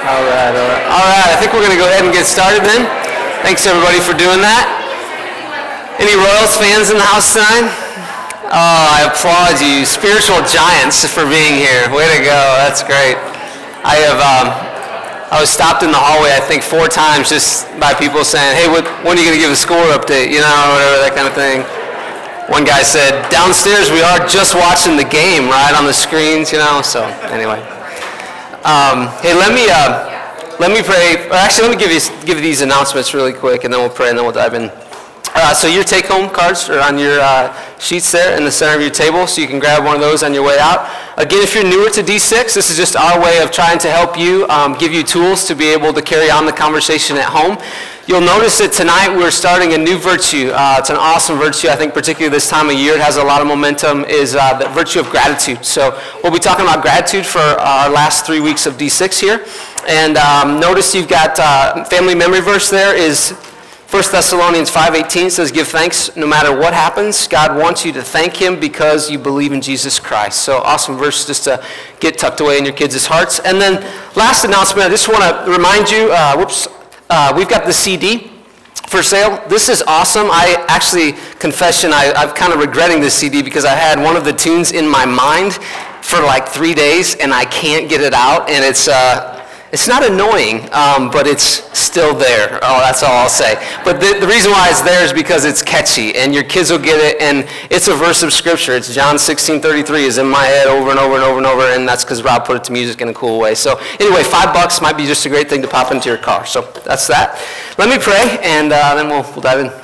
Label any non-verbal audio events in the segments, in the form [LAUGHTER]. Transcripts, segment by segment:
All right, all right. All right, I think we're going to go ahead and get started then. Thanks everybody for doing that. Any Royals fans in the house tonight? Oh, I applaud you, spiritual giants, for being here. Way to go. That's great. I have, um, I was stopped in the hallway, I think, four times just by people saying, hey, what, when are you going to give a score update? You know, whatever, that kind of thing. One guy said, downstairs we are just watching the game, right, on the screens, you know, so anyway. Um, hey, let me uh, let me pray. Actually, let me give you give these announcements really quick, and then we'll pray, and then we'll dive in. Uh, so your take-home cards are on your uh, sheets there in the center of your table, so you can grab one of those on your way out. Again, if you're newer to D6, this is just our way of trying to help you, um, give you tools to be able to carry on the conversation at home. You'll notice that tonight we're starting a new virtue. Uh, it's an awesome virtue. I think particularly this time of year, it has a lot of momentum, is uh, the virtue of gratitude. So we'll be talking about gratitude for our last three weeks of D6 here. And um, notice you've got uh, family memory verse there is 1 Thessalonians 5.18 says, give thanks no matter what happens. God wants you to thank him because you believe in Jesus Christ. So awesome verse just to get tucked away in your kids' hearts. And then last announcement, I just want to remind you, uh, whoops, uh, we've got the CD for sale. This is awesome. I actually, confession, I, I'm kind of regretting this CD because I had one of the tunes in my mind for like three days and I can't get it out. And it's, uh, it's not annoying, um, but it's still there. Oh, that's all I'll say. But the, the, reason why it's there is because it's catchy, and your kids will get it, and it's a verse of Scripture. It's John 16, 33 is in my head over and over and over and over, and that's because Rob put it to music in a cool way. So anyway, five bucks might be just a great thing to pop into your car. So that's that. Let me pray, and uh, then we'll, we'll dive in.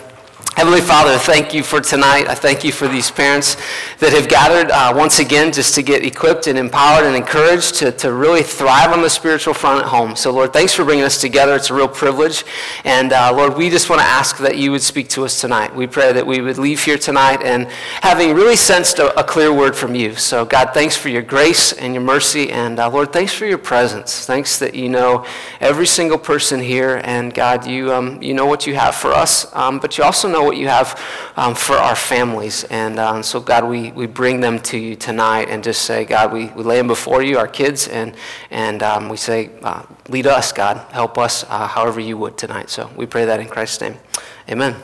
Heavenly Father, thank you for tonight. I thank you for these parents that have gathered uh, once again just to get equipped and empowered and encouraged to, to really thrive on the spiritual front at home. So, Lord, thanks for bringing us together. It's a real privilege. And, uh, Lord, we just want to ask that you would speak to us tonight. We pray that we would leave here tonight and having really sensed a, a clear word from you. So, God, thanks for your grace and your mercy. And, uh, Lord, thanks for your presence. Thanks that you know every single person here. And, God, you, um, you know what you have for us, um, but you also know what you have um, for our families. And um, so, God, we, we bring them to you tonight and just say, God, we, we lay them before you, our kids, and, and um, we say, uh, lead us, God. Help us uh, however you would tonight. So we pray that in Christ's name. Amen.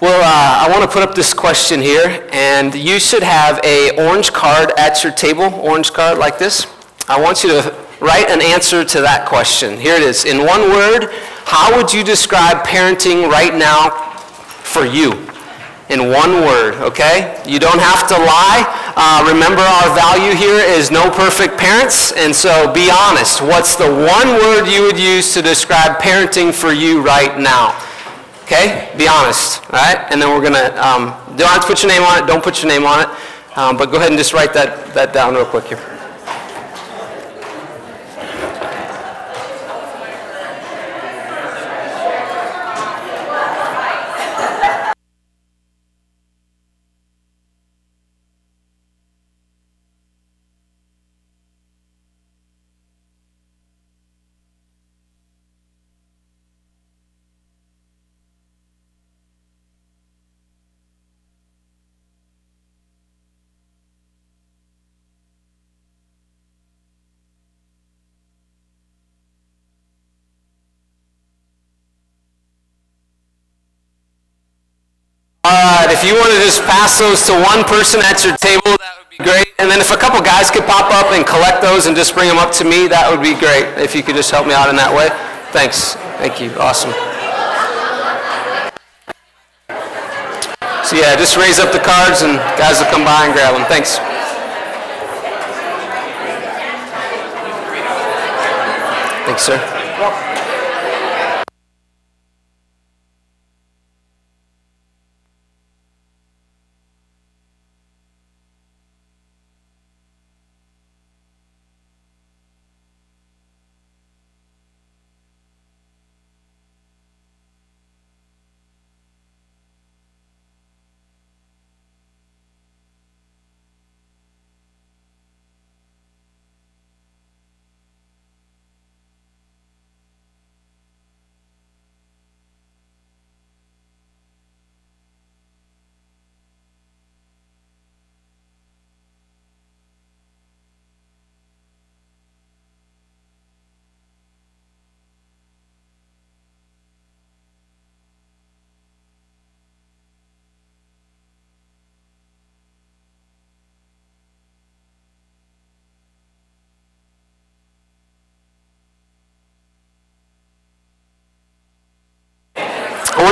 Well, uh, I want to put up this question here, and you should have a orange card at your table, orange card like this. I want you to write an answer to that question. Here it is. In one word, how would you describe parenting right now for you? In one word, okay? You don't have to lie. Uh, remember, our value here is no perfect parents, and so be honest. What's the one word you would use to describe parenting for you right now? Okay? Be honest, all right? And then we're going to, um, don't have to put your name on it, don't put your name on it, um, but go ahead and just write that, that down real quick here. All right, if you want to just pass those to one person at your table, that would be great. And then if a couple guys could pop up and collect those and just bring them up to me, that would be great. If you could just help me out in that way. Thanks. Thank you. Awesome. So yeah, just raise up the cards and guys will come by and grab them. Thanks. Thanks, sir.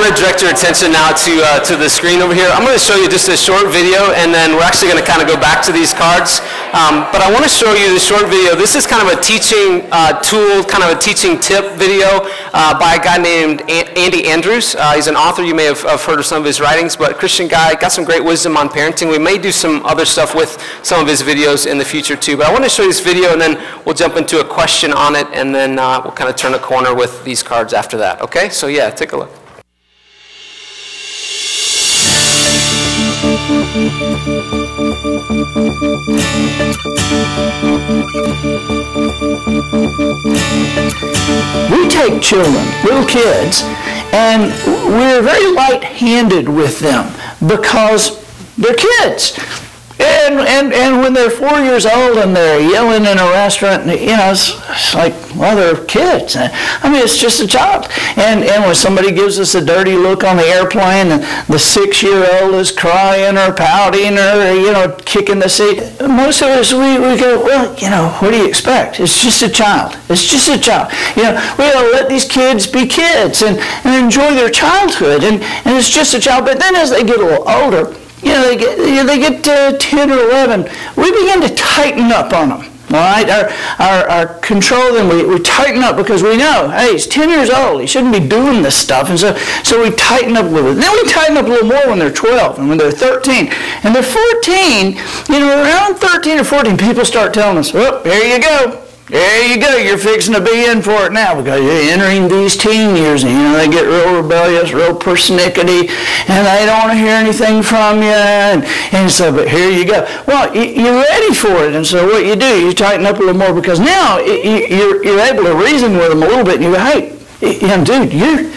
Want to direct your attention now to, uh, to the screen over here. I'm going to show you just a short video, and then we're actually going to kind of go back to these cards. Um, but I want to show you the short video. This is kind of a teaching uh, tool, kind of a teaching tip video uh, by a guy named Andy Andrews. Uh, he's an author. You may have, have, heard of some of his writings, but Christian guy, got some great wisdom on parenting. We may do some other stuff with some of his videos in the future too. But I want to show you this video, and then we'll jump into a question on it, and then uh, we'll kind of turn a corner with these cards after that. Okay? So yeah, take a look. We take children, little kids, and we're very light-handed with them because they're kids. And, and, and when they're four years old and they're yelling in a restaurant, you know, it's, it's, like, well, they're kids. I mean, it's just a child. And, and when somebody gives us a dirty look on the airplane and the six-year-old is crying or pouting or, you know, kicking the seat, most of us, we, we go, well, you know, what do you expect? It's just a child. It's just a child. You know, we got to let these kids be kids and, and enjoy their childhood. And, and it's just a child. But then as they get a little older, you know, they get, you know, they get uh, 10 or 11, we begin to tighten up on them. All right, our, our, our control them, we, we tighten up because we know, hey, he's 10 years old. He shouldn't be doing this stuff. And so, so we tighten up a little bit. Then we tighten up a little more when they're 12 and when they're 13. And they're 14, you know, around 13 or 14, people start telling us, oh, here you go. There you go. You're fixing to be in for it now because you're entering these teen years, and you know they get real rebellious, real persnickety, and they don't want to hear anything from you. And, and so, but here you go. Well, you're ready for it, and so what you do, you tighten up a little more because now you're, you're able to reason with them a little bit, and you go, hey, you know, dude, you're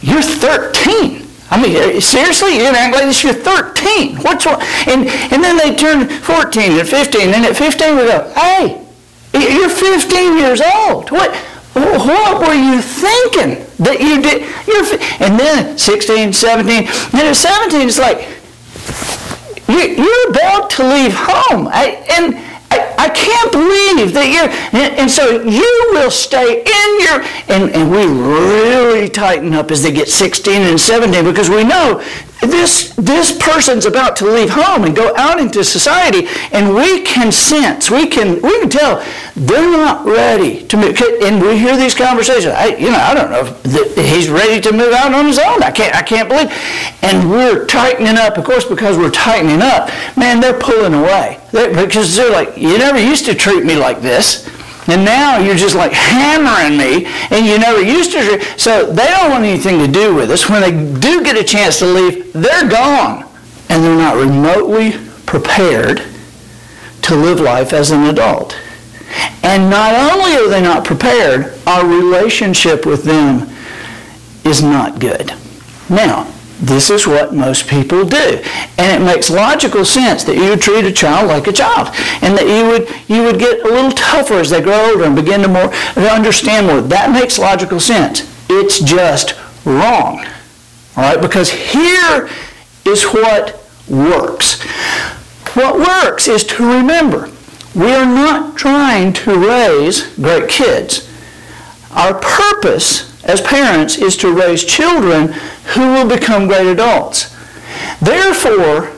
you're 13. I mean, seriously, you're act like this. You're 13. What's wrong? And and then they turn 14 and 15, and at 15 we go, hey. You're 15 years old. What, what were you thinking that you did? You're, and then 16, 17, then at 17, it's like, you're about to leave home. I, and I, I, can't believe that you're, and, and, so you will stay in your, and, and we really tighten up as they get 16 and 17 because we know this, this person's about to leave home and go out into society, and we can sense, we can, we can tell they're not ready to move. And we hear these conversations. I, you know, I don't know if he's ready to move out on his own. I can't, I can't believe. And we're tightening up, of course, because we're tightening up. Man, they're pulling away they're, because they're like, you never used to treat me like this. And now you're just like hammering me, and you never used to. So they don't want anything to do with us. When they do get a chance to leave, they're gone. And they're not remotely prepared to live life as an adult. And not only are they not prepared, our relationship with them is not good. Now, this is what most people do. And it makes logical sense that you would treat a child like a child and that you would, you would get a little tougher as they grow older and begin to, more, to understand more. That makes logical sense. It's just wrong. All right? Because here is what works. What works is to remember we are not trying to raise great kids. Our purpose as parents is to raise children who will become great adults. Therefore,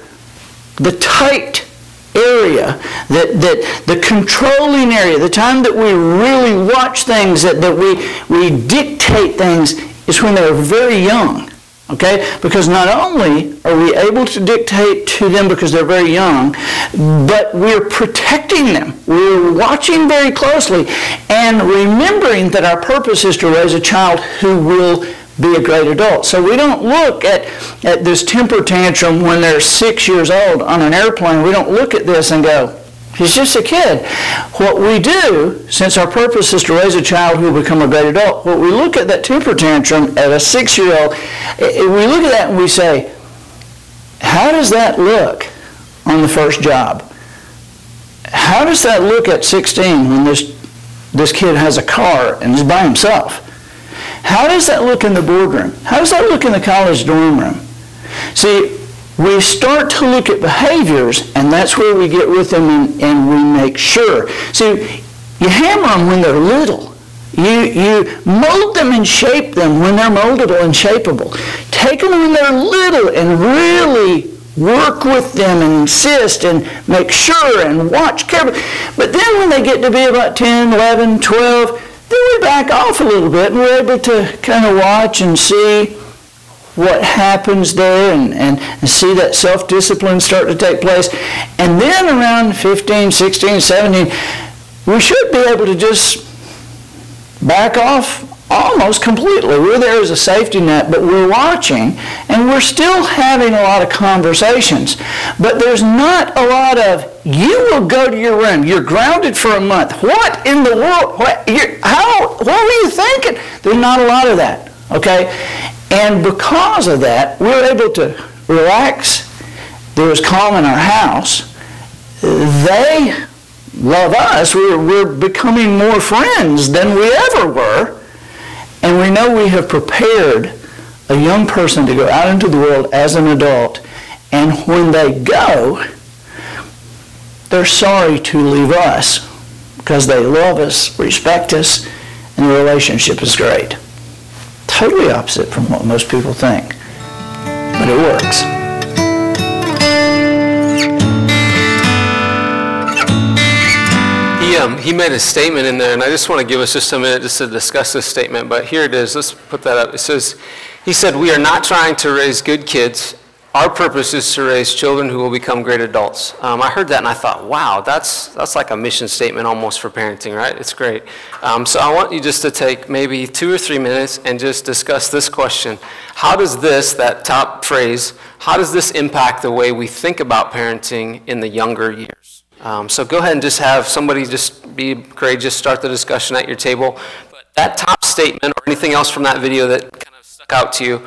the tight area, that, that the controlling area, the time that we really watch things, that, that we, we dictate things, is when they're very young. Okay? Because not only are we able to dictate to them because they're very young, but we're protecting them. We're watching very closely and remembering that our purpose is to raise a child who will be a great adult. So we don't look at, at this temper tantrum when they're six years old on an airplane. We don't look at this and go, He's just a kid. What we do, since our purpose is to raise a child who will become a great adult, what we look at that temper tantrum at a six-year-old, we look at that and we say, how does that look on the first job? How does that look at 16 when this, this kid has a car and is by himself? How does that look in the boardroom? How does that look in the college dorm room? See, we start to look at behaviors, and that's where we get with them and, and we make sure. See, you hammer them when they're little. You, you mold them and shape them when they're moldable and shapeable. Take them when they're little and really work with them and insist and make sure and watch carefully. But then when they get to be about 10, 11, 12, then we back off a little bit and we're able to kind of watch and see what happens there and, and, and see that self-discipline start to take place. And then around 15, 16, 17, we should be able to just back off almost completely. We're there as a safety net, but we're watching and we're still having a lot of conversations. But there's not a lot of, you will go to your room, you're grounded for a month. What in the world? What, how, what were you thinking? There's not a lot of that, okay? And because of that, we're able to relax. There was calm in our house. They love us. We're, we're becoming more friends than we ever were. And we know we have prepared a young person to go out into the world as an adult. And when they go, they're sorry to leave us because they love us, respect us, and the relationship is great. Totally opposite from what most people think. But it works. He, um, he made a statement in there, and I just want to give us just a minute just to discuss this statement, but here it is. Let's put that up. It says, he said, we are not trying to raise good kids. Our purpose is to raise children who will become great adults. Um, I heard that and I thought, wow, that's, that's like a mission statement almost for parenting, right? It's great. Um, so I want you just to take maybe two or three minutes and just discuss this question. How does this, that top phrase, how does this impact the way we think about parenting in the younger years? Um, so go ahead and just have somebody just be courageous, start the discussion at your table. But that top statement or anything else from that video that kind of stuck out to you,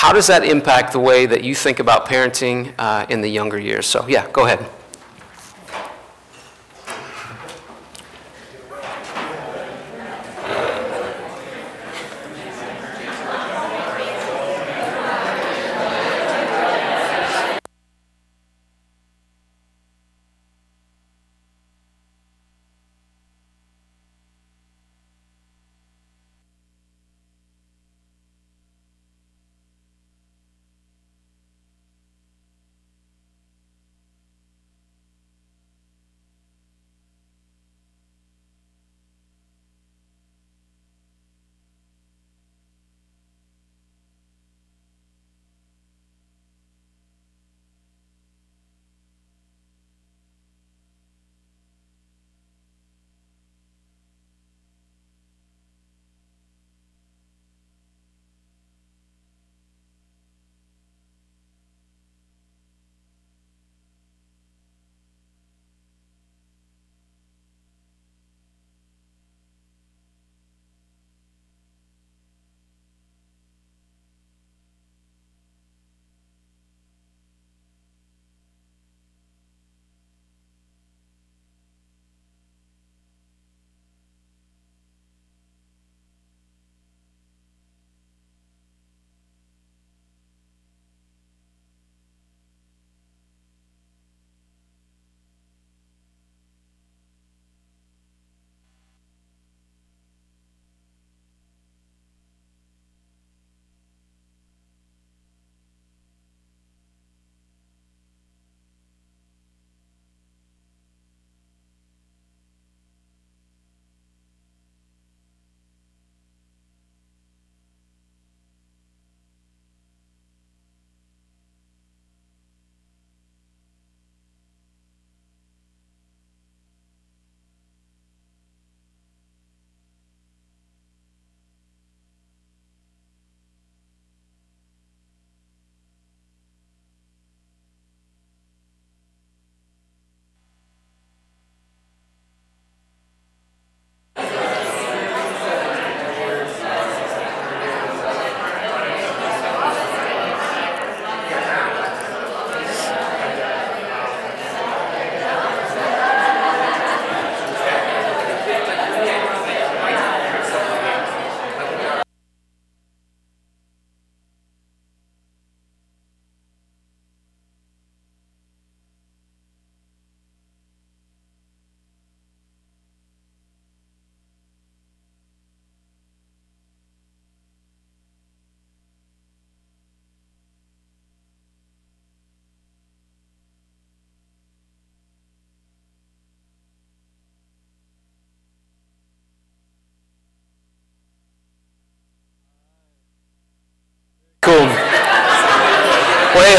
how does that impact the way that you think about parenting uh, in the younger years? So yeah, go ahead.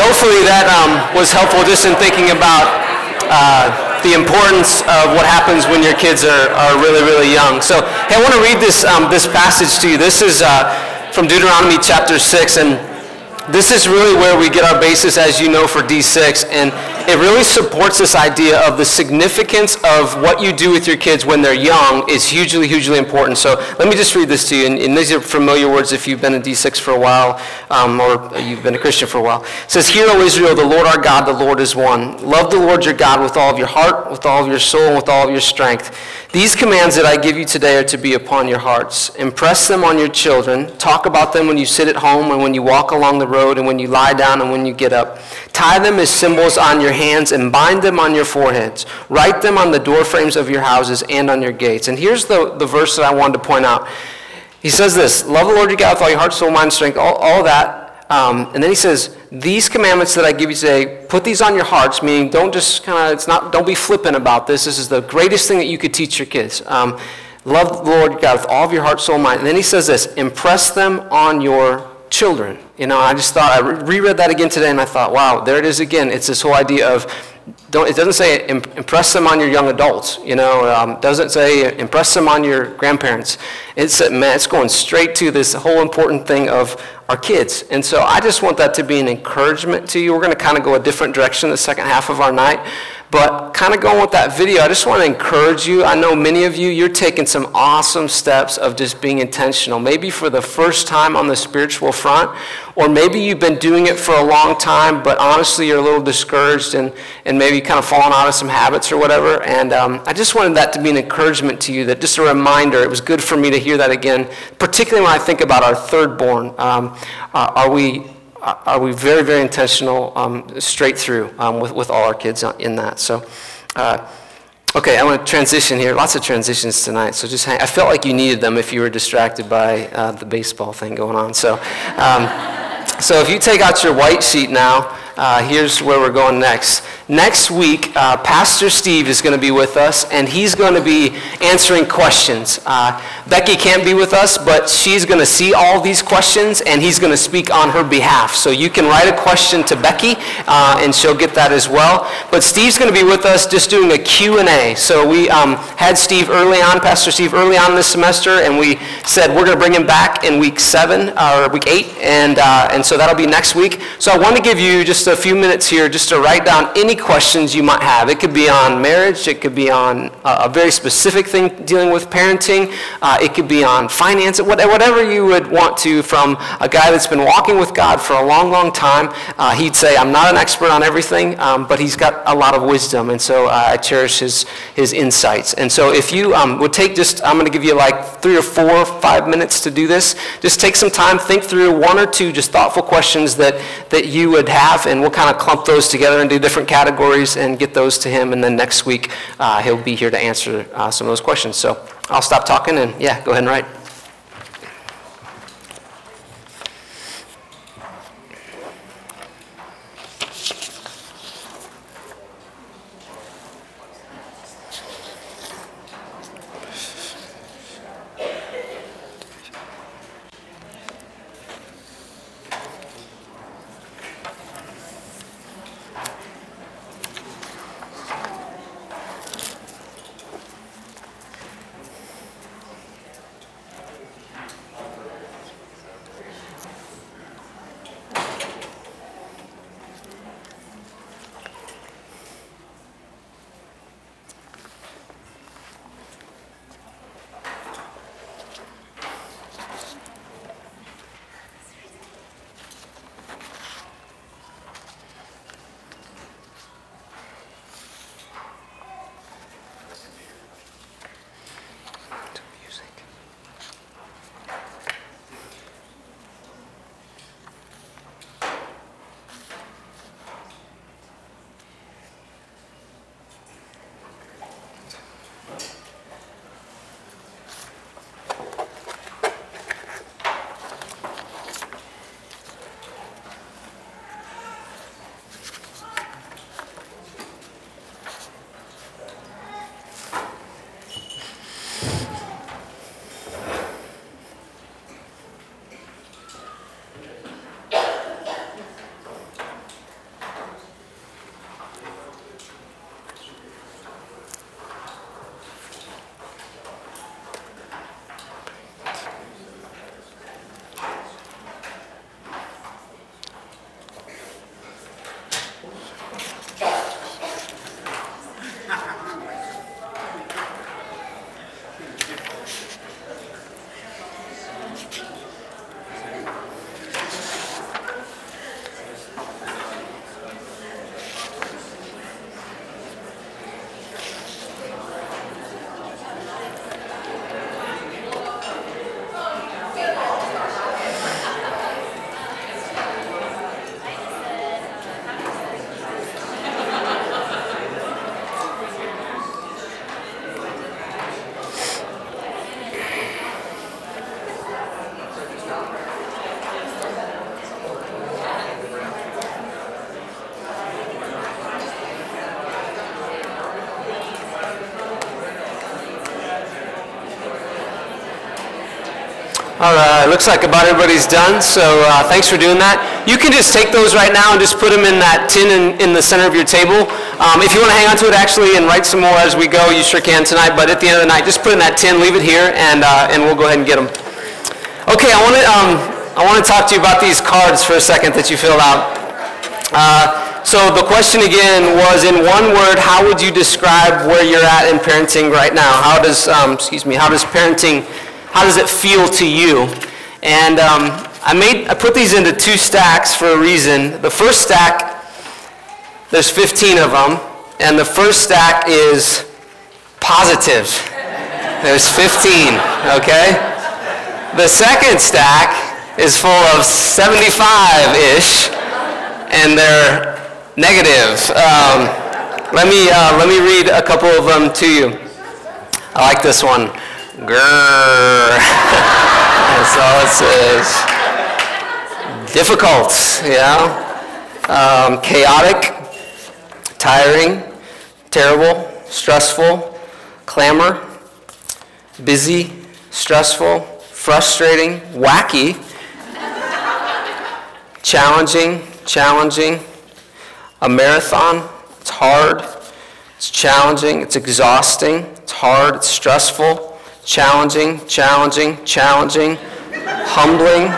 Hopefully that um, was helpful just in thinking about uh, the importance of what happens when your kids are, are really, really young. So, hey, I want to read this, um, this passage to you. This is uh, from Deuteronomy chapter 6, and this is really where we get our basis, as you know, for D6, and it really supports this idea of the significance of what you do with your kids when they're young is hugely, hugely important. So let me just read this to you, and, and these are familiar words if you've been in D6 for a while um, or you've been a Christian for a while. It says, Hear, O Israel, the Lord our God, the Lord is one. Love the Lord your God with all of your heart, with all of your soul, and with all of your strength. These commands that I give you today are to be upon your hearts. Impress them on your children. Talk about them when you sit at home and when you walk along the road and when you lie down and when you get up. Tie them as symbols on your hands and bind them on your foreheads. Write them on the doorframes of your houses and on your gates. And here's the, the verse that I wanted to point out. He says this Love the Lord your God with all your heart, soul, mind, strength, all, all that. Um, and then he says, These commandments that I give you today, put these on your hearts, meaning don't just kind of, it's not, don't be flippant about this. This is the greatest thing that you could teach your kids. Um, love the Lord your God with all of your heart, soul, mind. And then he says this impress them on your children. You know, I just thought, I reread that again today and I thought, wow, there it is again. It's this whole idea of, don't, it doesn't say impress them on your young adults, you know, um, doesn't say impress them on your grandparents. It's, man, it's going straight to this whole important thing of our kids. And so I just want that to be an encouragement to you. We're going to kind of go a different direction the second half of our night. But kind of going with that video, I just want to encourage you. I know many of you, you're taking some awesome steps of just being intentional. Maybe for the first time on the spiritual front, or maybe you've been doing it for a long time, but honestly, you're a little discouraged and, and maybe kind of fallen out of some habits or whatever. And um, I just wanted that to be an encouragement to you, that just a reminder. It was good for me to hear that again, particularly when I think about our third born. Um, uh, are we are we very, very intentional um, straight through um, with, with all our kids in that. So, uh, okay, I want to transition here. Lots of transitions tonight. So just hang, I felt like you needed them if you were distracted by uh, the baseball thing going on. So, um, so if you take out your white sheet now, uh, here's where we're going next. Next week, uh, Pastor Steve is going to be with us, and he's going to be answering questions. Uh, Becky can't be with us, but she's going to see all these questions, and he's going to speak on her behalf. So you can write a question to Becky, uh, and she'll get that as well. But Steve's going to be with us just doing a Q&A. So we um, had Steve early on, Pastor Steve early on this semester, and we said we're going to bring him back in week seven, or week eight, and, uh, and so that'll be next week. So I want to give you just a few minutes here just to write down any questions you might have. It could be on marriage, it could be on a, very specific thing dealing with parenting, uh, it could be on finance, whatever you would want to from a guy that's been walking with God for a long, long time. Uh, he'd say, I'm not an expert on everything, um, but he's got a lot of wisdom, and so uh, I cherish his, his insights. And so if you um, would take just, I'm going to give you like three or four, five minutes to do this. Just take some time, think through one or two just thoughtful questions that, that you would have, and we'll kind of clump those together and do different categories and get those to him. And then next week, uh, he'll be here to answer uh, some of those questions. So I'll stop talking and, yeah, go ahead and write. All right, looks like about everybody's done, so uh, thanks for doing that. You can just take those right now and just put them in that tin in, in the center of your table. Um, if you want to hang on to it actually and write some more as we go, you sure can tonight, but at the end of the night, just put in that tin, leave it here, and, uh, and we'll go ahead and get them. Okay, I want to um, I want to talk to you about these cards for a second that you filled out. Uh, so the question again was, in one word, how would you describe where you're at in parenting right now? How does, um, excuse me, how does parenting how does it feel to you? And um, I, made, I put these into two stacks for a reason. The first stack, there's 15 of them, and the first stack is positive. There's 15, okay? The second stack is full of 75-ish, and they're negative. Um, let, me, uh, let me read a couple of them to you. I like this one. Grrr. [LAUGHS] That's all it says. Difficult, yeah. Um, chaotic, tiring, terrible, stressful, clamor, busy, stressful, frustrating, wacky, challenging, challenging, a marathon, it's hard, it's challenging, it's exhausting, it's hard, it's stressful, challenging, challenging, challenging, humbling,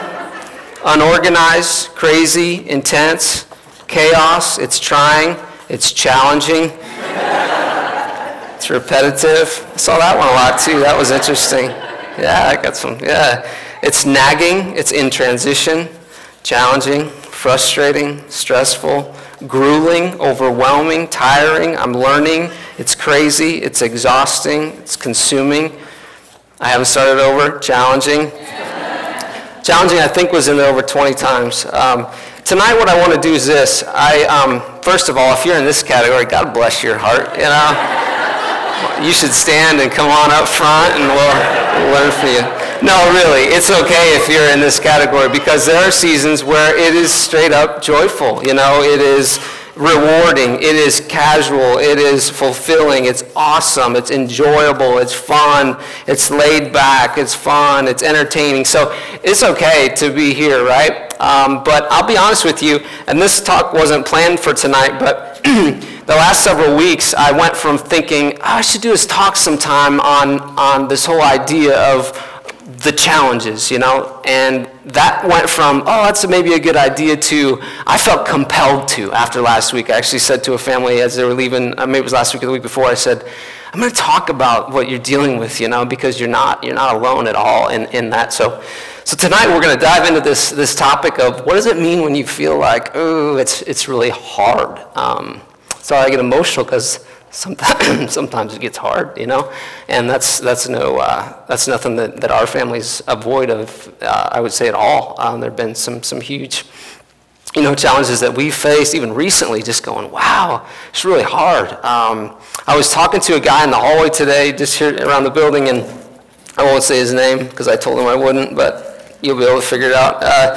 unorganized, crazy, intense, chaos, it's trying, it's challenging, it's repetitive. I saw that one a lot too. That was interesting. Yeah, I got some. Yeah. It's nagging, it's in transition, challenging, frustrating, stressful, grueling, overwhelming, tiring. I'm learning. It's crazy, it's exhausting, it's consuming. I haven't started over. Challenging. Challenging, I think, was in there over 20 times. Um, tonight, what I want to do is this. I, um, first of all, if you're in this category, God bless your heart. You know, you should stand and come on up front, and we'll, we'll learn from you. No, really, it's okay if you're in this category because there are seasons where it is straight up joyful. You know, it is rewarding, it is casual, it is fulfilling, it's awesome, it's enjoyable, it's fun, it's laid back, it's fun, it's entertaining. So it's okay to be here, right? Um, but I'll be honest with you, and this talk wasn't planned for tonight, but [CLEARS THROAT] the last several weeks I went from thinking, oh, I should do this talk sometime on, on this whole idea of the challenges, you know, and that went from, oh, that's maybe a good idea to, I felt compelled to after last week. I actually said to a family as they were leaving, uh, maybe it was last week or the week before, I said, I'm going to talk about what you're dealing with, you know, because you're not, you're not alone at all in, in that. So, so tonight we're going to dive into this, this topic of what does it mean when you feel like, oh, it's, it's really hard. Um, sorry, I get emotional because [COUGHS] sometimes, it gets hard, you know, and that's that's no uh, that's nothing that, that our families avoid of. Uh, I would say at all. Um, there've been some some huge, you know, challenges that we faced even recently. Just going, wow, it's really hard. Um, I was talking to a guy in the hallway today, just here around the building, and I won't say his name because I told him I wouldn't, but you'll be able to figure it out. Uh,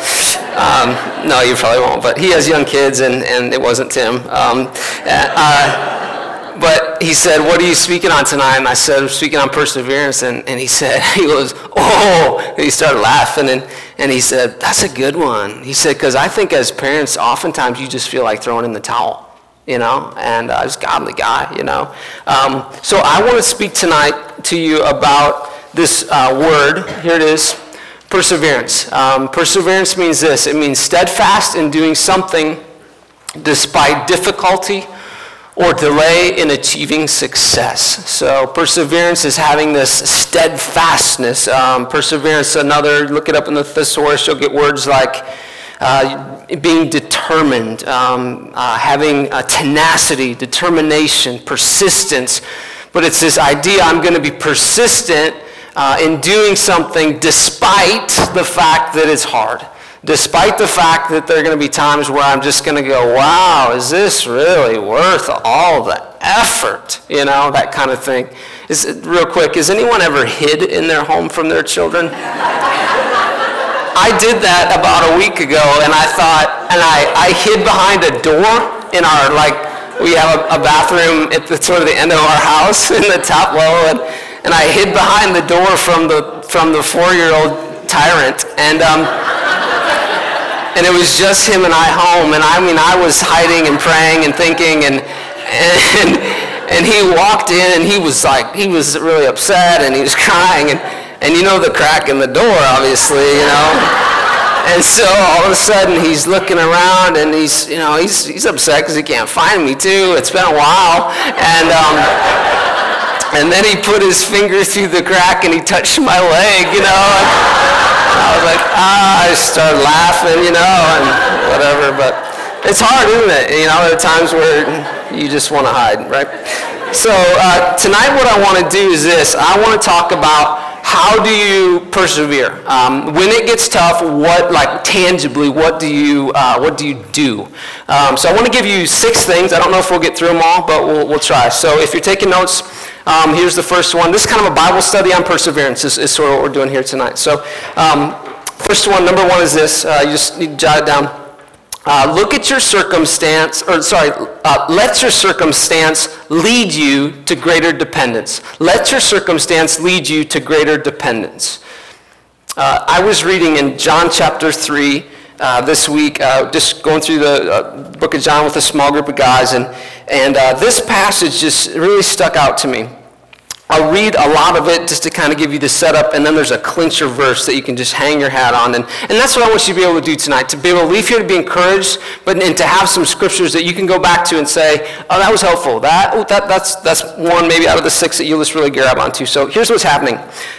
um, no, you probably won't, but he has young kids, and, and it wasn't Tim. Um, uh, but he said, what are you speaking on tonight? And I said, I'm speaking on perseverance. And, and he said, [LAUGHS] he goes, oh, and he started laughing. And, and he said, that's a good one. He said, because I think as parents, oftentimes you just feel like throwing in the towel, you know, and uh, he's a godly guy, you know. Um, so I want to speak tonight to you about this uh, word. Here it is, perseverance. Um, perseverance means this. It means steadfast in doing something despite difficulty or delay in achieving success. So perseverance is having this steadfastness. Um, perseverance, another, look it up in the thesaurus, you'll get words like uh, being determined, um, uh, having a tenacity, determination, persistence. But it's this idea I'm going to be persistent uh, in doing something despite the fact that it's hard despite the fact that there are going to be times where I'm just going to go, wow, is this really worth all the effort? You know, that kind of thing. Is, real quick, has anyone ever hid in their home from their children? [LAUGHS] I did that about a week ago, and I thought, and I, I hid behind a door in our, like, we have a, a bathroom at the sort of the end of our house [LAUGHS] in the top level, and, and I hid behind the door from the, from the four-year-old tyrant, and, um, and it was just him and I home. And I mean, I was hiding and praying and thinking, and and and he walked in, and he was like, he was really upset, and he was [LAUGHS] crying, and and you know the crack in the door, obviously, you know. And so all of a sudden he's looking around and he's, you know, he's, he's upset because he can't find me too. It's been a while. And, um, and then he put his finger through the crack and he touched my leg, you know. I was like, ah, I started laughing, you know, and whatever. But it's hard, isn't it? You know, there are times where you just want to hide, right? So uh, tonight what I want to do is this. I want to talk about how do you persevere um, when it gets tough what like tangibly what do you uh, what do you do um, so i want to give you six things i don't know if we'll get through them all but we'll, we'll try so if you're taking notes um, here's the first one. This is kind of a Bible study on perseverance, is, is sort of what we're doing here tonight. So, um, first one, number one is this. Uh, you just need to jot it down. Uh, look at your circumstance, or sorry, uh, let your circumstance lead you to greater dependence. Let your circumstance lead you to greater dependence. Uh, I was reading in John chapter 3 uh, this week, uh, just going through the uh, book of John with a small group of guys, and, and uh, this passage just really stuck out to me. I'll read a lot of it just to kind of give you the setup, and then there's a clincher verse that you can just hang your hat on. And, and that's what I want you to be able to do tonight, to be able to leave here to be encouraged, but and to have some scriptures that you can go back to and say, oh, that was helpful. That, that, that's, that's one maybe out of the six that you'll just really grab onto. So here's what's happening.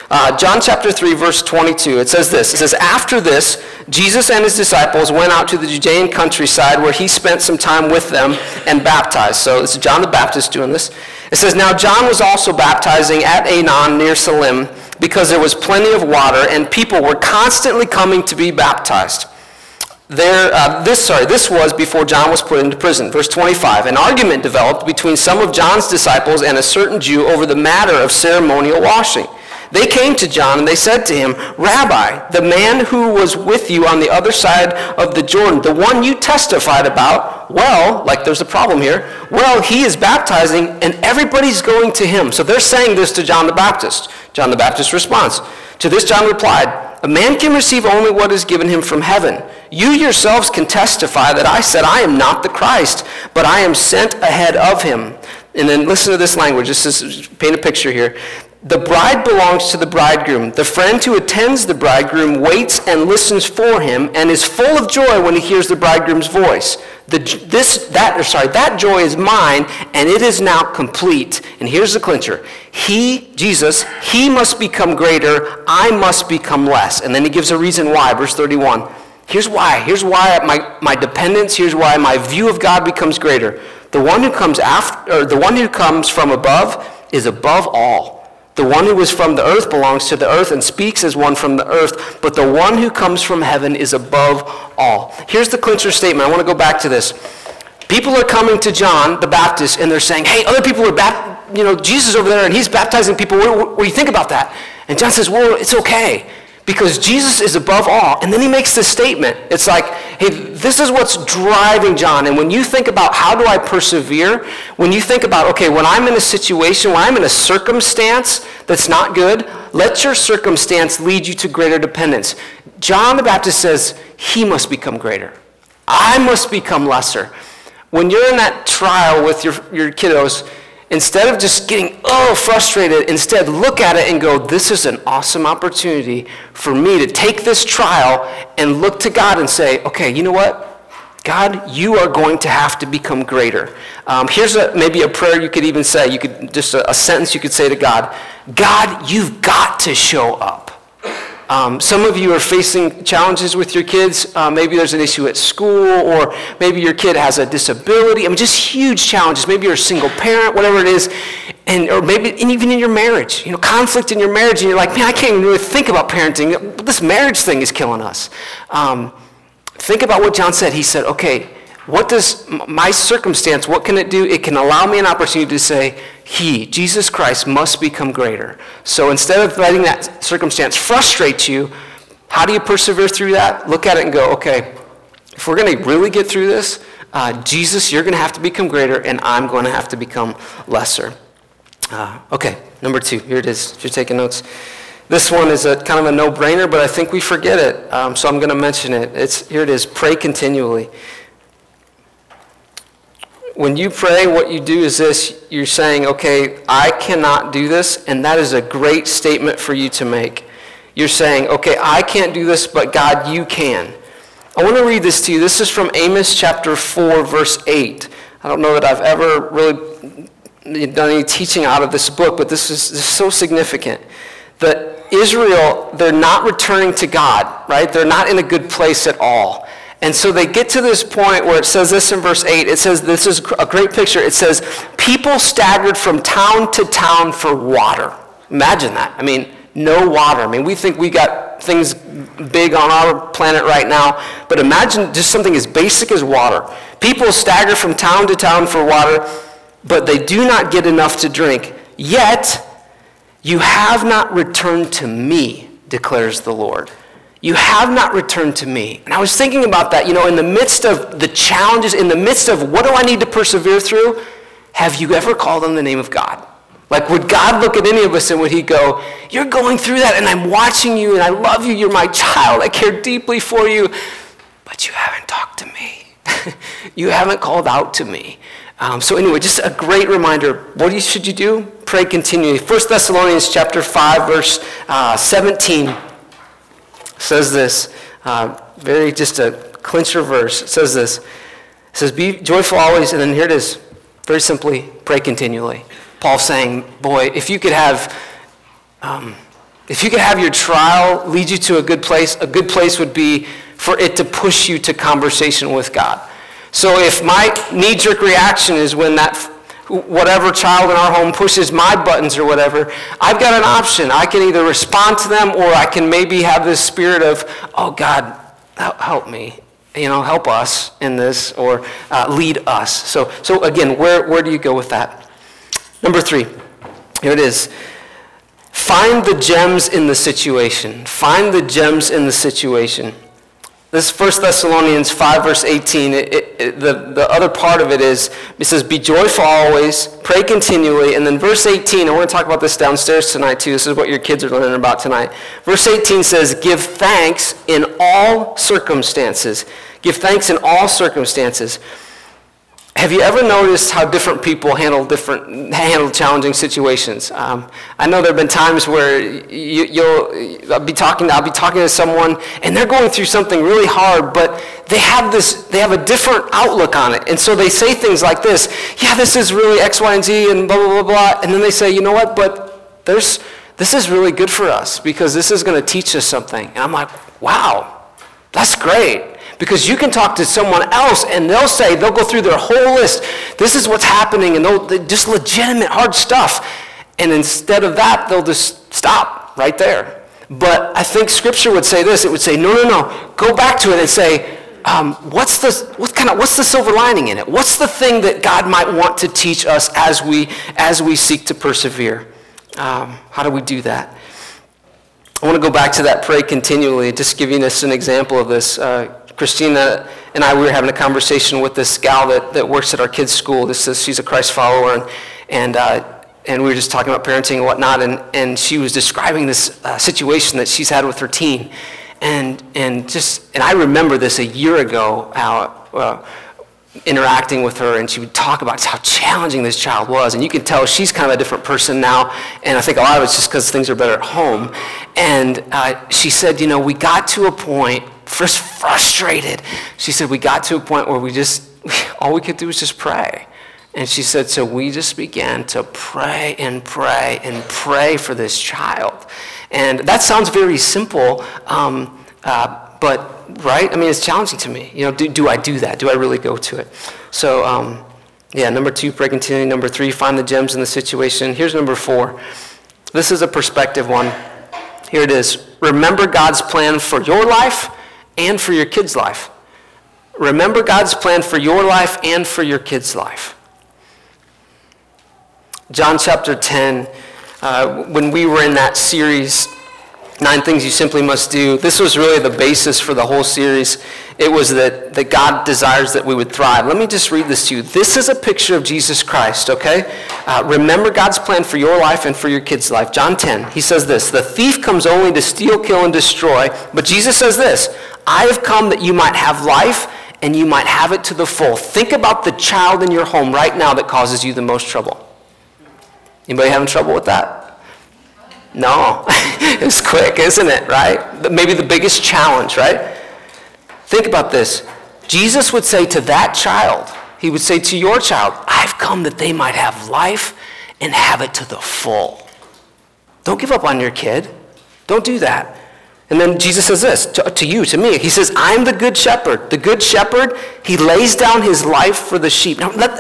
Uh, John chapter 3, verse 22, it says this. It says, After this, Jesus and his disciples went out to the Judean countryside where he spent some time with them and baptized. So this is John the Baptist doing this. It says, Now John was also baptizing at Aenon near Salim because there was plenty of water and people were constantly coming to be baptized. There, uh, this, sorry, this was before John was put into prison. Verse 25, an argument developed between some of John's disciples and a certain Jew over the matter of ceremonial washing. They came to John and they said to him, Rabbi, the man who was with you on the other side of the Jordan, the one you testified about, well, like there's a problem here, well, he is baptizing and everybody's going to him. So they're saying this to John the Baptist. John the Baptist responds. To this, John replied, A man can receive only what is given him from heaven. You yourselves can testify that I said, I am not the Christ, but I am sent ahead of him. And then listen to this language. This is paint a picture here. The bride belongs to the bridegroom. The friend who attends the bridegroom waits and listens for him and is full of joy when he hears the bridegroom's voice. The, this, that, or sorry, that joy is mine and it is now complete. And here's the clincher. He, Jesus, he must become greater. I must become less. And then he gives a reason why. Verse 31. Here's why. Here's why my, my dependence, here's why my view of God becomes greater. The one who comes after, or the one who comes from above is above all. The one who is from the earth belongs to the earth and speaks as one from the earth, but the one who comes from heaven is above all. Here's the clincher statement. I want to go back to this. People are coming to John the Baptist and they're saying, hey, other people are, bap- you know, Jesus over there and he's baptizing people. What, what, what do you think about that? And John says, well, it's okay because Jesus is above all. And then he makes this statement. It's like, hey, this is what's driving John. And when you think about how do I persevere, when you think about, okay, when I'm in a situation, when I'm in a circumstance that's not good, let your circumstance lead you to greater dependence. John the Baptist says, he must become greater. I must become lesser. When you're in that trial with your, your kiddos, Instead of just getting, oh, frustrated, instead look at it and go, this is an awesome opportunity for me to take this trial and look to God and say, okay, you know what? God, you are going to have to become greater. Um, here's a, maybe a prayer you could even say. You could just a, a sentence you could say to God. God, you've got to show up. Um, some of you are facing challenges with your kids. Uh, maybe there's an issue at school, or maybe your kid has a disability. I mean, just huge challenges. Maybe you're a single parent, whatever it is, and or maybe and even in your marriage, you know, conflict in your marriage, and you're like, man, I can't even really think about parenting. This marriage thing is killing us. Um, think about what John said. He said, okay, what does my circumstance, what can it do? It can allow me an opportunity to say, He, Jesus Christ, must become greater. So instead of letting that circumstance frustrate you, how do you persevere through that? Look at it and go, okay, if we're going to really get through this, uh, Jesus, you're going to have to become greater, and I'm going to have to become lesser. Uh, okay, number two, here it is, if you're taking notes. This one is a kind of a no-brainer, but I think we forget it, um, so I'm going to mention it. It's, here it is, pray continually when you pray, what you do is this you're saying, okay, I cannot do this, and that is a great statement for you to make. You're saying, okay, I can't do this, but God, you can. I want to read this to you. This is from Amos chapter 4, verse 8. I don't know that I've ever really done any teaching out of this book, but this is, this is so significant. That Israel, they're not returning to God, right? They're not in a good place at all. And so they get to this point where it says this in verse 8. It says, this is a great picture. It says, people staggered from town to town for water. Imagine that. I mean, no water. I mean, we think we got things big on our planet right now, but imagine just something as basic as water. People stagger from town to town for water, but they do not get enough to drink. Yet, you have not returned to me, declares the Lord. You have not returned to me. And I was thinking about that, you know, in the midst of the challenges, in the midst of what do I need to persevere through, have you ever called on the name of God? Like, would God look at any of us and would he go, You're going through that, and I'm watching you, and I love you, you're my child, I care deeply for you, but you haven't talked to me. [LAUGHS] you haven't called out to me. Um, so anyway, just a great reminder. What should you do? Pray continually. 1 Thessalonians chapter 5, verse uh, 17 says this, uh, very just a clincher verse. It says this. It says, Be joyful always, and then here it is. Very simply, pray continually. Paul saying, Boy, if you could have. Um, if you could have your trial lead you to a good place, a good place would be for it to push you to conversation with God. So if my knee jerk reaction is when that whatever child in our home pushes my buttons or whatever, I've got an option. I can either respond to them or I can maybe have this spirit of, oh, God, help me. You know, help us in this or uh, lead us. So, so again, where, where do you go with that? Number three, here it is. Find the gems in the situation. Find the gems in the situation. This is 1 Thessalonians 5, verse 18, it, it, the, the other part of it is, it says, Be joyful always, pray continually. And then verse 18, I want to talk about this downstairs tonight too. This is what your kids are learning about tonight. Verse 18 says, Give thanks in all circumstances. Give thanks in all circumstances. Have you ever noticed how different people handle different handle challenging situations? Um, I know there have been times where you, will I'll be talking I'll be talking to someone and they're going through something really hard, but they have this they have a different outlook on it, and so they say things like this: "Yeah, this is really X, Y, and Z," and blah blah blah blah, and then they say, "You know what? But there's this is really good for us because this is going to teach us something." And I'm like, "Wow, that's great." Because you can talk to someone else and they'll say, they'll go through their whole list. This is what's happening, and they'll just legitimate hard stuff. And instead of that, they'll just stop right there. But I think Scripture would say this. It would say, no, no, no. Go back to it and say, um, what's the what kind of what's the silver lining in it? What's the thing that God might want to teach us as we as we seek to persevere? Um, how do we do that? I want to go back to that pray continually. Just giving us an example of this. Uh, Christina and I, we were having a conversation with this gal that, that works at our kids' school. This is, she's a Christ follower, and, and, uh, and we were just talking about parenting and whatnot, and, and she was describing this uh, situation that she's had with her teen. And, and, just, and I remember this a year ago, how, uh, interacting with her, and she would talk about how challenging this child was. And you can tell she's kind of a different person now. And I think a lot of it's just because things are better at home. And uh, she said, you know, we got to a point just frustrated. She said, we got to a point where we just, [LAUGHS] all we could do was just pray. And she said, so we just began to pray and pray and pray for this child. And that sounds very simple, um, uh, but, right? I mean, it's challenging to me. You know, do, do I do that? Do I really go to it? So, um, yeah, number two, pray continually. Number three, find the gems in the situation. Here's number four. This is a perspective one. Here it is. Remember God's plan for your life and for your kid's life. Remember God's plan for your life and for your kid's life. John chapter 10, uh, when we were in that series, Nine Things You Simply Must Do, this was really the basis for the whole series. It was that, that God desires that we would thrive. Let me just read this to you. This is a picture of Jesus Christ, okay? Uh, remember God's plan for your life and for your kid's life. John 10, he says this The thief comes only to steal, kill, and destroy. But Jesus says this I have come that you might have life and you might have it to the full. Think about the child in your home right now that causes you the most trouble. Anybody having trouble with that? No, [LAUGHS] it's quick, isn't it, right? Maybe the biggest challenge, right? Think about this. Jesus would say to that child, he would say to your child, I've come that they might have life and have it to the full. Don't give up on your kid. Don't do that. And then Jesus says this to, to, you, to me. He says, I'm the good shepherd. The good shepherd, he lays down his life for the sheep. Now, let,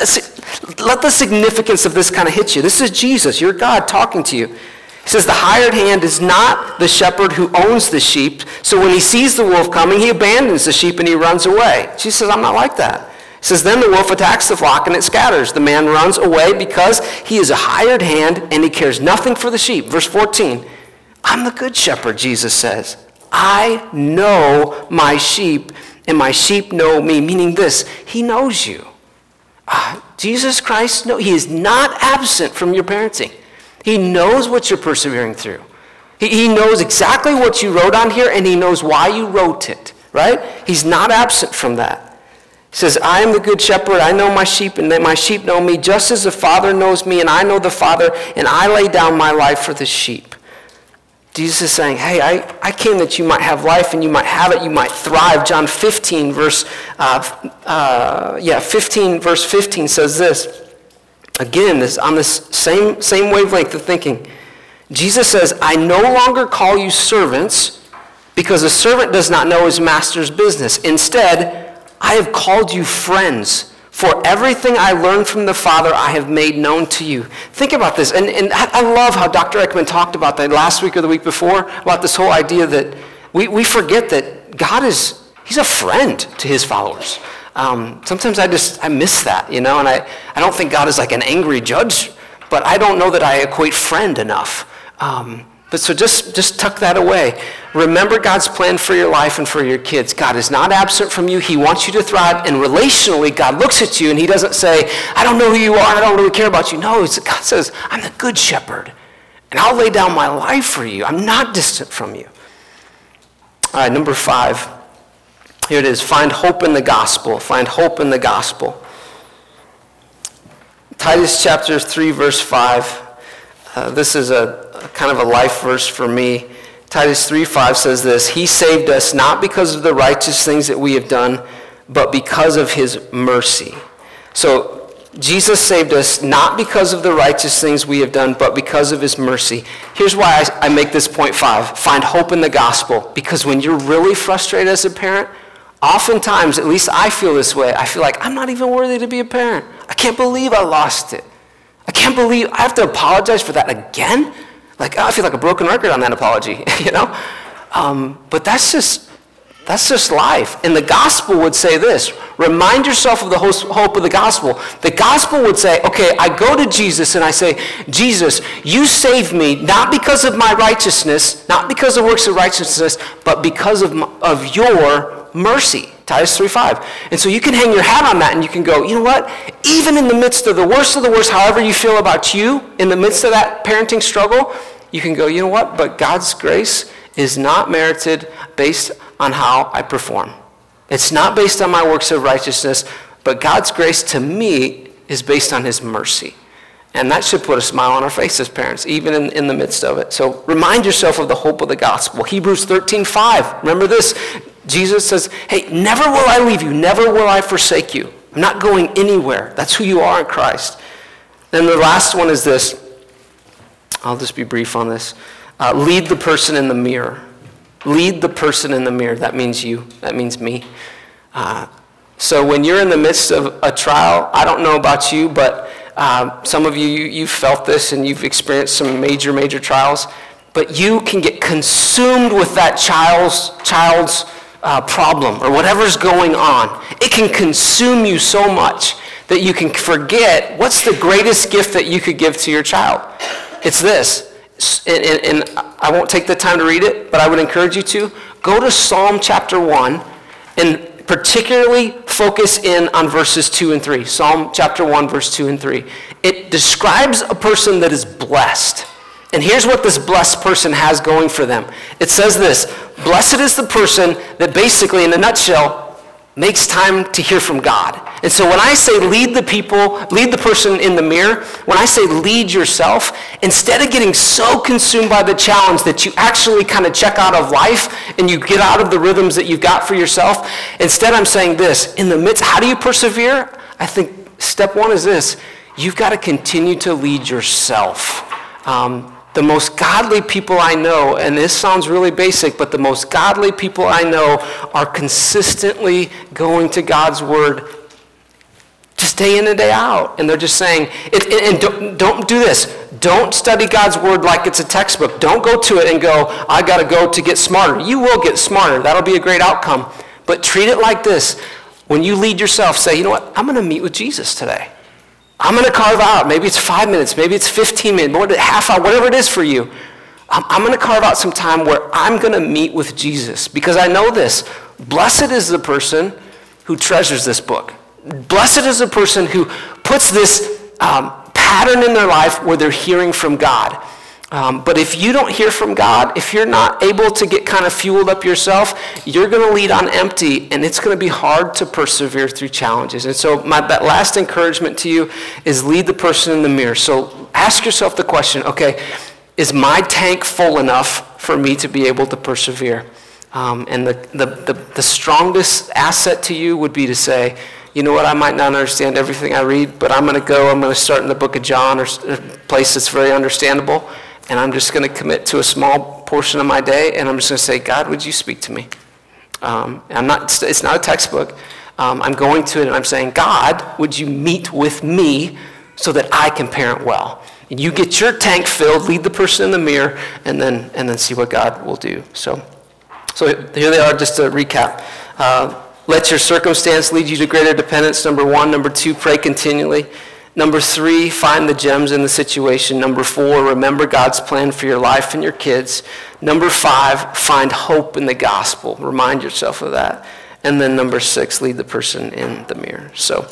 let the significance of this kind of hit you. This is Jesus, your God, talking to you. He says the hired hand is not the shepherd who owns the sheep. So when he sees the wolf coming, he abandons the sheep and he runs away. Jesus says, I'm not like that. He says, Then the wolf attacks the flock and it scatters. The man runs away because he is a hired hand and he cares nothing for the sheep. Verse 14, I'm the good shepherd, Jesus says. I know my sheep and my sheep know me, meaning this, he knows you. Uh, Jesus Christ, no, he is not absent from your parenting. He knows what you're persevering through. He, he knows exactly what you wrote on here, and he knows why you wrote it, right? He's not absent from that. He says, I am the good shepherd. I know my sheep, and my sheep know me, just as the Father knows me, and I know the Father, and I lay down my life for the sheep. Jesus is saying, hey, I, I came that you might have life and you might have it, you might thrive. John 15, verse, uh, uh, yeah, 15, verse 15 says this. Again, this, on this same, same wavelength of thinking. Jesus says, I no longer call you servants because a servant does not know his master's business. Instead, I have called you friends. For everything I learned from the Father, I have made known to you. Think about this. And, and I love how Dr. Ekman talked about that last week or the week before, about this whole idea that we, we forget that God is, he's a friend to his followers. Um, sometimes I just, I miss that, you know, and I, I don't think God is like an angry judge, but I don't know that I equate friend enough. Um, but so just, just tuck that away. Remember God's plan for your life and for your kids. God is not absent from you. He wants you to thrive. And relationally, God looks at you and he doesn't say, I don't know who you are. I don't really care about you. No, God says, I'm the good shepherd. And I'll lay down my life for you. I'm not distant from you. All right, number five. Here it is find hope in the gospel. Find hope in the gospel. Titus chapter 3, verse 5. Uh, this is a, a kind of a life verse for me. Titus 3 5 says this He saved us not because of the righteous things that we have done, but because of his mercy. So Jesus saved us not because of the righteous things we have done, but because of his mercy. Here's why I, I make this point five find hope in the gospel. Because when you're really frustrated as a parent, Oftentimes, at least I feel this way. I feel like I'm not even worthy to be a parent. I can't believe I lost it. I can't believe I have to apologize for that again. Like I feel like a broken record on that apology, [LAUGHS] you know. Um, but that's just that's just life. And the gospel would say this: remind yourself of the hope of the gospel. The gospel would say, okay, I go to Jesus and I say, Jesus, you saved me not because of my righteousness, not because of works of righteousness, but because of, my, of your mercy. Titus 3.5. And so you can hang your hat on that and you can go, you know what? Even in the midst of the worst of the worst, however you feel about you, in the midst of that parenting struggle, you can go, you know what? But God's grace is not merited based on how I perform. It's not based on my works of righteousness, but God's grace to me is based on his mercy. And that should put a smile on our faces, parents, even in, in the midst of it. So remind yourself of the hope of the gospel. Hebrews 13, 5. Remember this. Jesus says, hey, never will I leave you, never will I forsake you. I'm not going anywhere. That's who you are in Christ. And the last one is this. I'll just be brief on this. Uh, lead the person in the mirror. Lead the person in the mirror. That means you. That means me. Uh, so when you're in the midst of a trial, I don't know about you, but uh, some of you, you've felt this and you've experienced some major, major trials. But you can get consumed with that child's, child's uh, problem or whatever's going on. It can consume you so much that you can forget what's the greatest gift that you could give to your child. It's this. And, and, and I won't take the time to read it, but I would encourage you to. Go to Psalm chapter 1 and particularly focus in on verses 2 and 3. Psalm chapter 1, verse 2 and 3. It describes a person that is blessed. And here's what this blessed person has going for them it says this Blessed is the person that basically, in a nutshell, makes time to hear from God. And so when I say lead the people, lead the person in the mirror, when I say lead yourself, instead of getting so consumed by the challenge that you actually kind of check out of life and you get out of the rhythms that you've got for yourself, instead I'm saying this, in the midst, how do you persevere? I think step one is this, you've got to continue to lead yourself. Um, the most godly people I know, and this sounds really basic, but the most godly people I know are consistently going to God's Word just day in and day out. And they're just saying, it, and don't, don't do this. Don't study God's Word like it's a textbook. Don't go to it and go, I got to go to get smarter. You will get smarter. That'll be a great outcome. But treat it like this. When you lead yourself, say, you know what? I'm going to meet with Jesus today. I'm going to carve out, maybe it's five minutes, maybe it's 15 minutes, half hour, whatever it is for you. I'm, I'm going to carve out some time where I'm going to meet with Jesus because I know this. Blessed is the person who treasures this book. Blessed is the person who puts this um, pattern in their life where they're hearing from God. Um, but if you don't hear from God, if you're not able to get kind of fueled up yourself, you're going to lead on empty, and it's going to be hard to persevere through challenges. And so, my that last encouragement to you is lead the person in the mirror. So, ask yourself the question: Okay, is my tank full enough for me to be able to persevere? Um, and the, the, the, the strongest asset to you would be to say, you know what, I might not understand everything I read, but I'm going to go, I'm going to start in the book of John or a place that's very understandable and I'm just going to commit to a small portion of my day, and I'm just going to say, God, would you speak to me? Um, I'm not, it's not a textbook. Um, I'm going to it and I'm saying, God, would you meet with me so that I can parent well? And you get your tank filled, lead the person in the mirror, and then, and then see what God will do. So, so here they are, just to recap. Uh, let your circumstance lead you to greater dependence, number one. Number two, pray continually. Number three, find the gems in the situation. Number four, remember God's plan for your life and your kids. Number five, find hope in the gospel. Remind yourself of that. And then number six, lead the person in the mirror. So,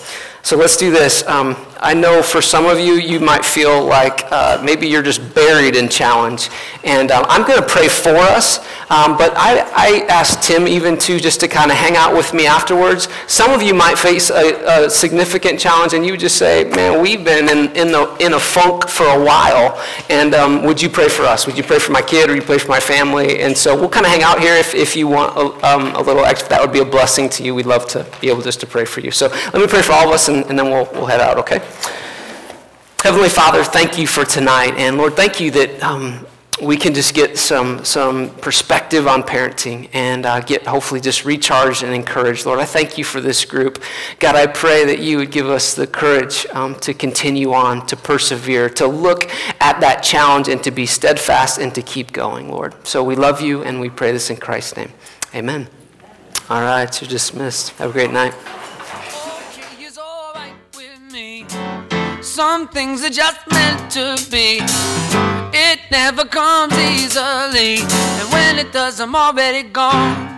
so let's do this. Um, I know for some of you, you might feel like uh, maybe you're just buried in challenge. And um, I'm going to pray for us. Um, but I, I asked Tim even to just to kind of hang out with me afterwards. Some of you might face a, a significant challenge and you just say, man, we've been in, in, the, in a funk for a while. And um, would you pray for us? Would you pray for my kid or you pray for my family? And so we'll kind of hang out here if, if you want a, um, a little extra. That would be a blessing to you. We'd love to be able just to pray for you. So let me pray for all of us and, and then we'll, we'll head out, okay? Heavenly Father, thank you for tonight. And Lord, thank you that um, we can just get some, some perspective on parenting and uh, get hopefully just recharged and encouraged. Lord, I thank you for this group. God, I pray that you would give us the courage um, to continue on, to persevere, to look at that challenge and to be steadfast and to keep going, Lord. So we love you and we pray this in Christ's name. Amen. All right, you're dismissed. Have a great night. Some things are just meant to be. It never comes easily. And when it does, I'm already gone.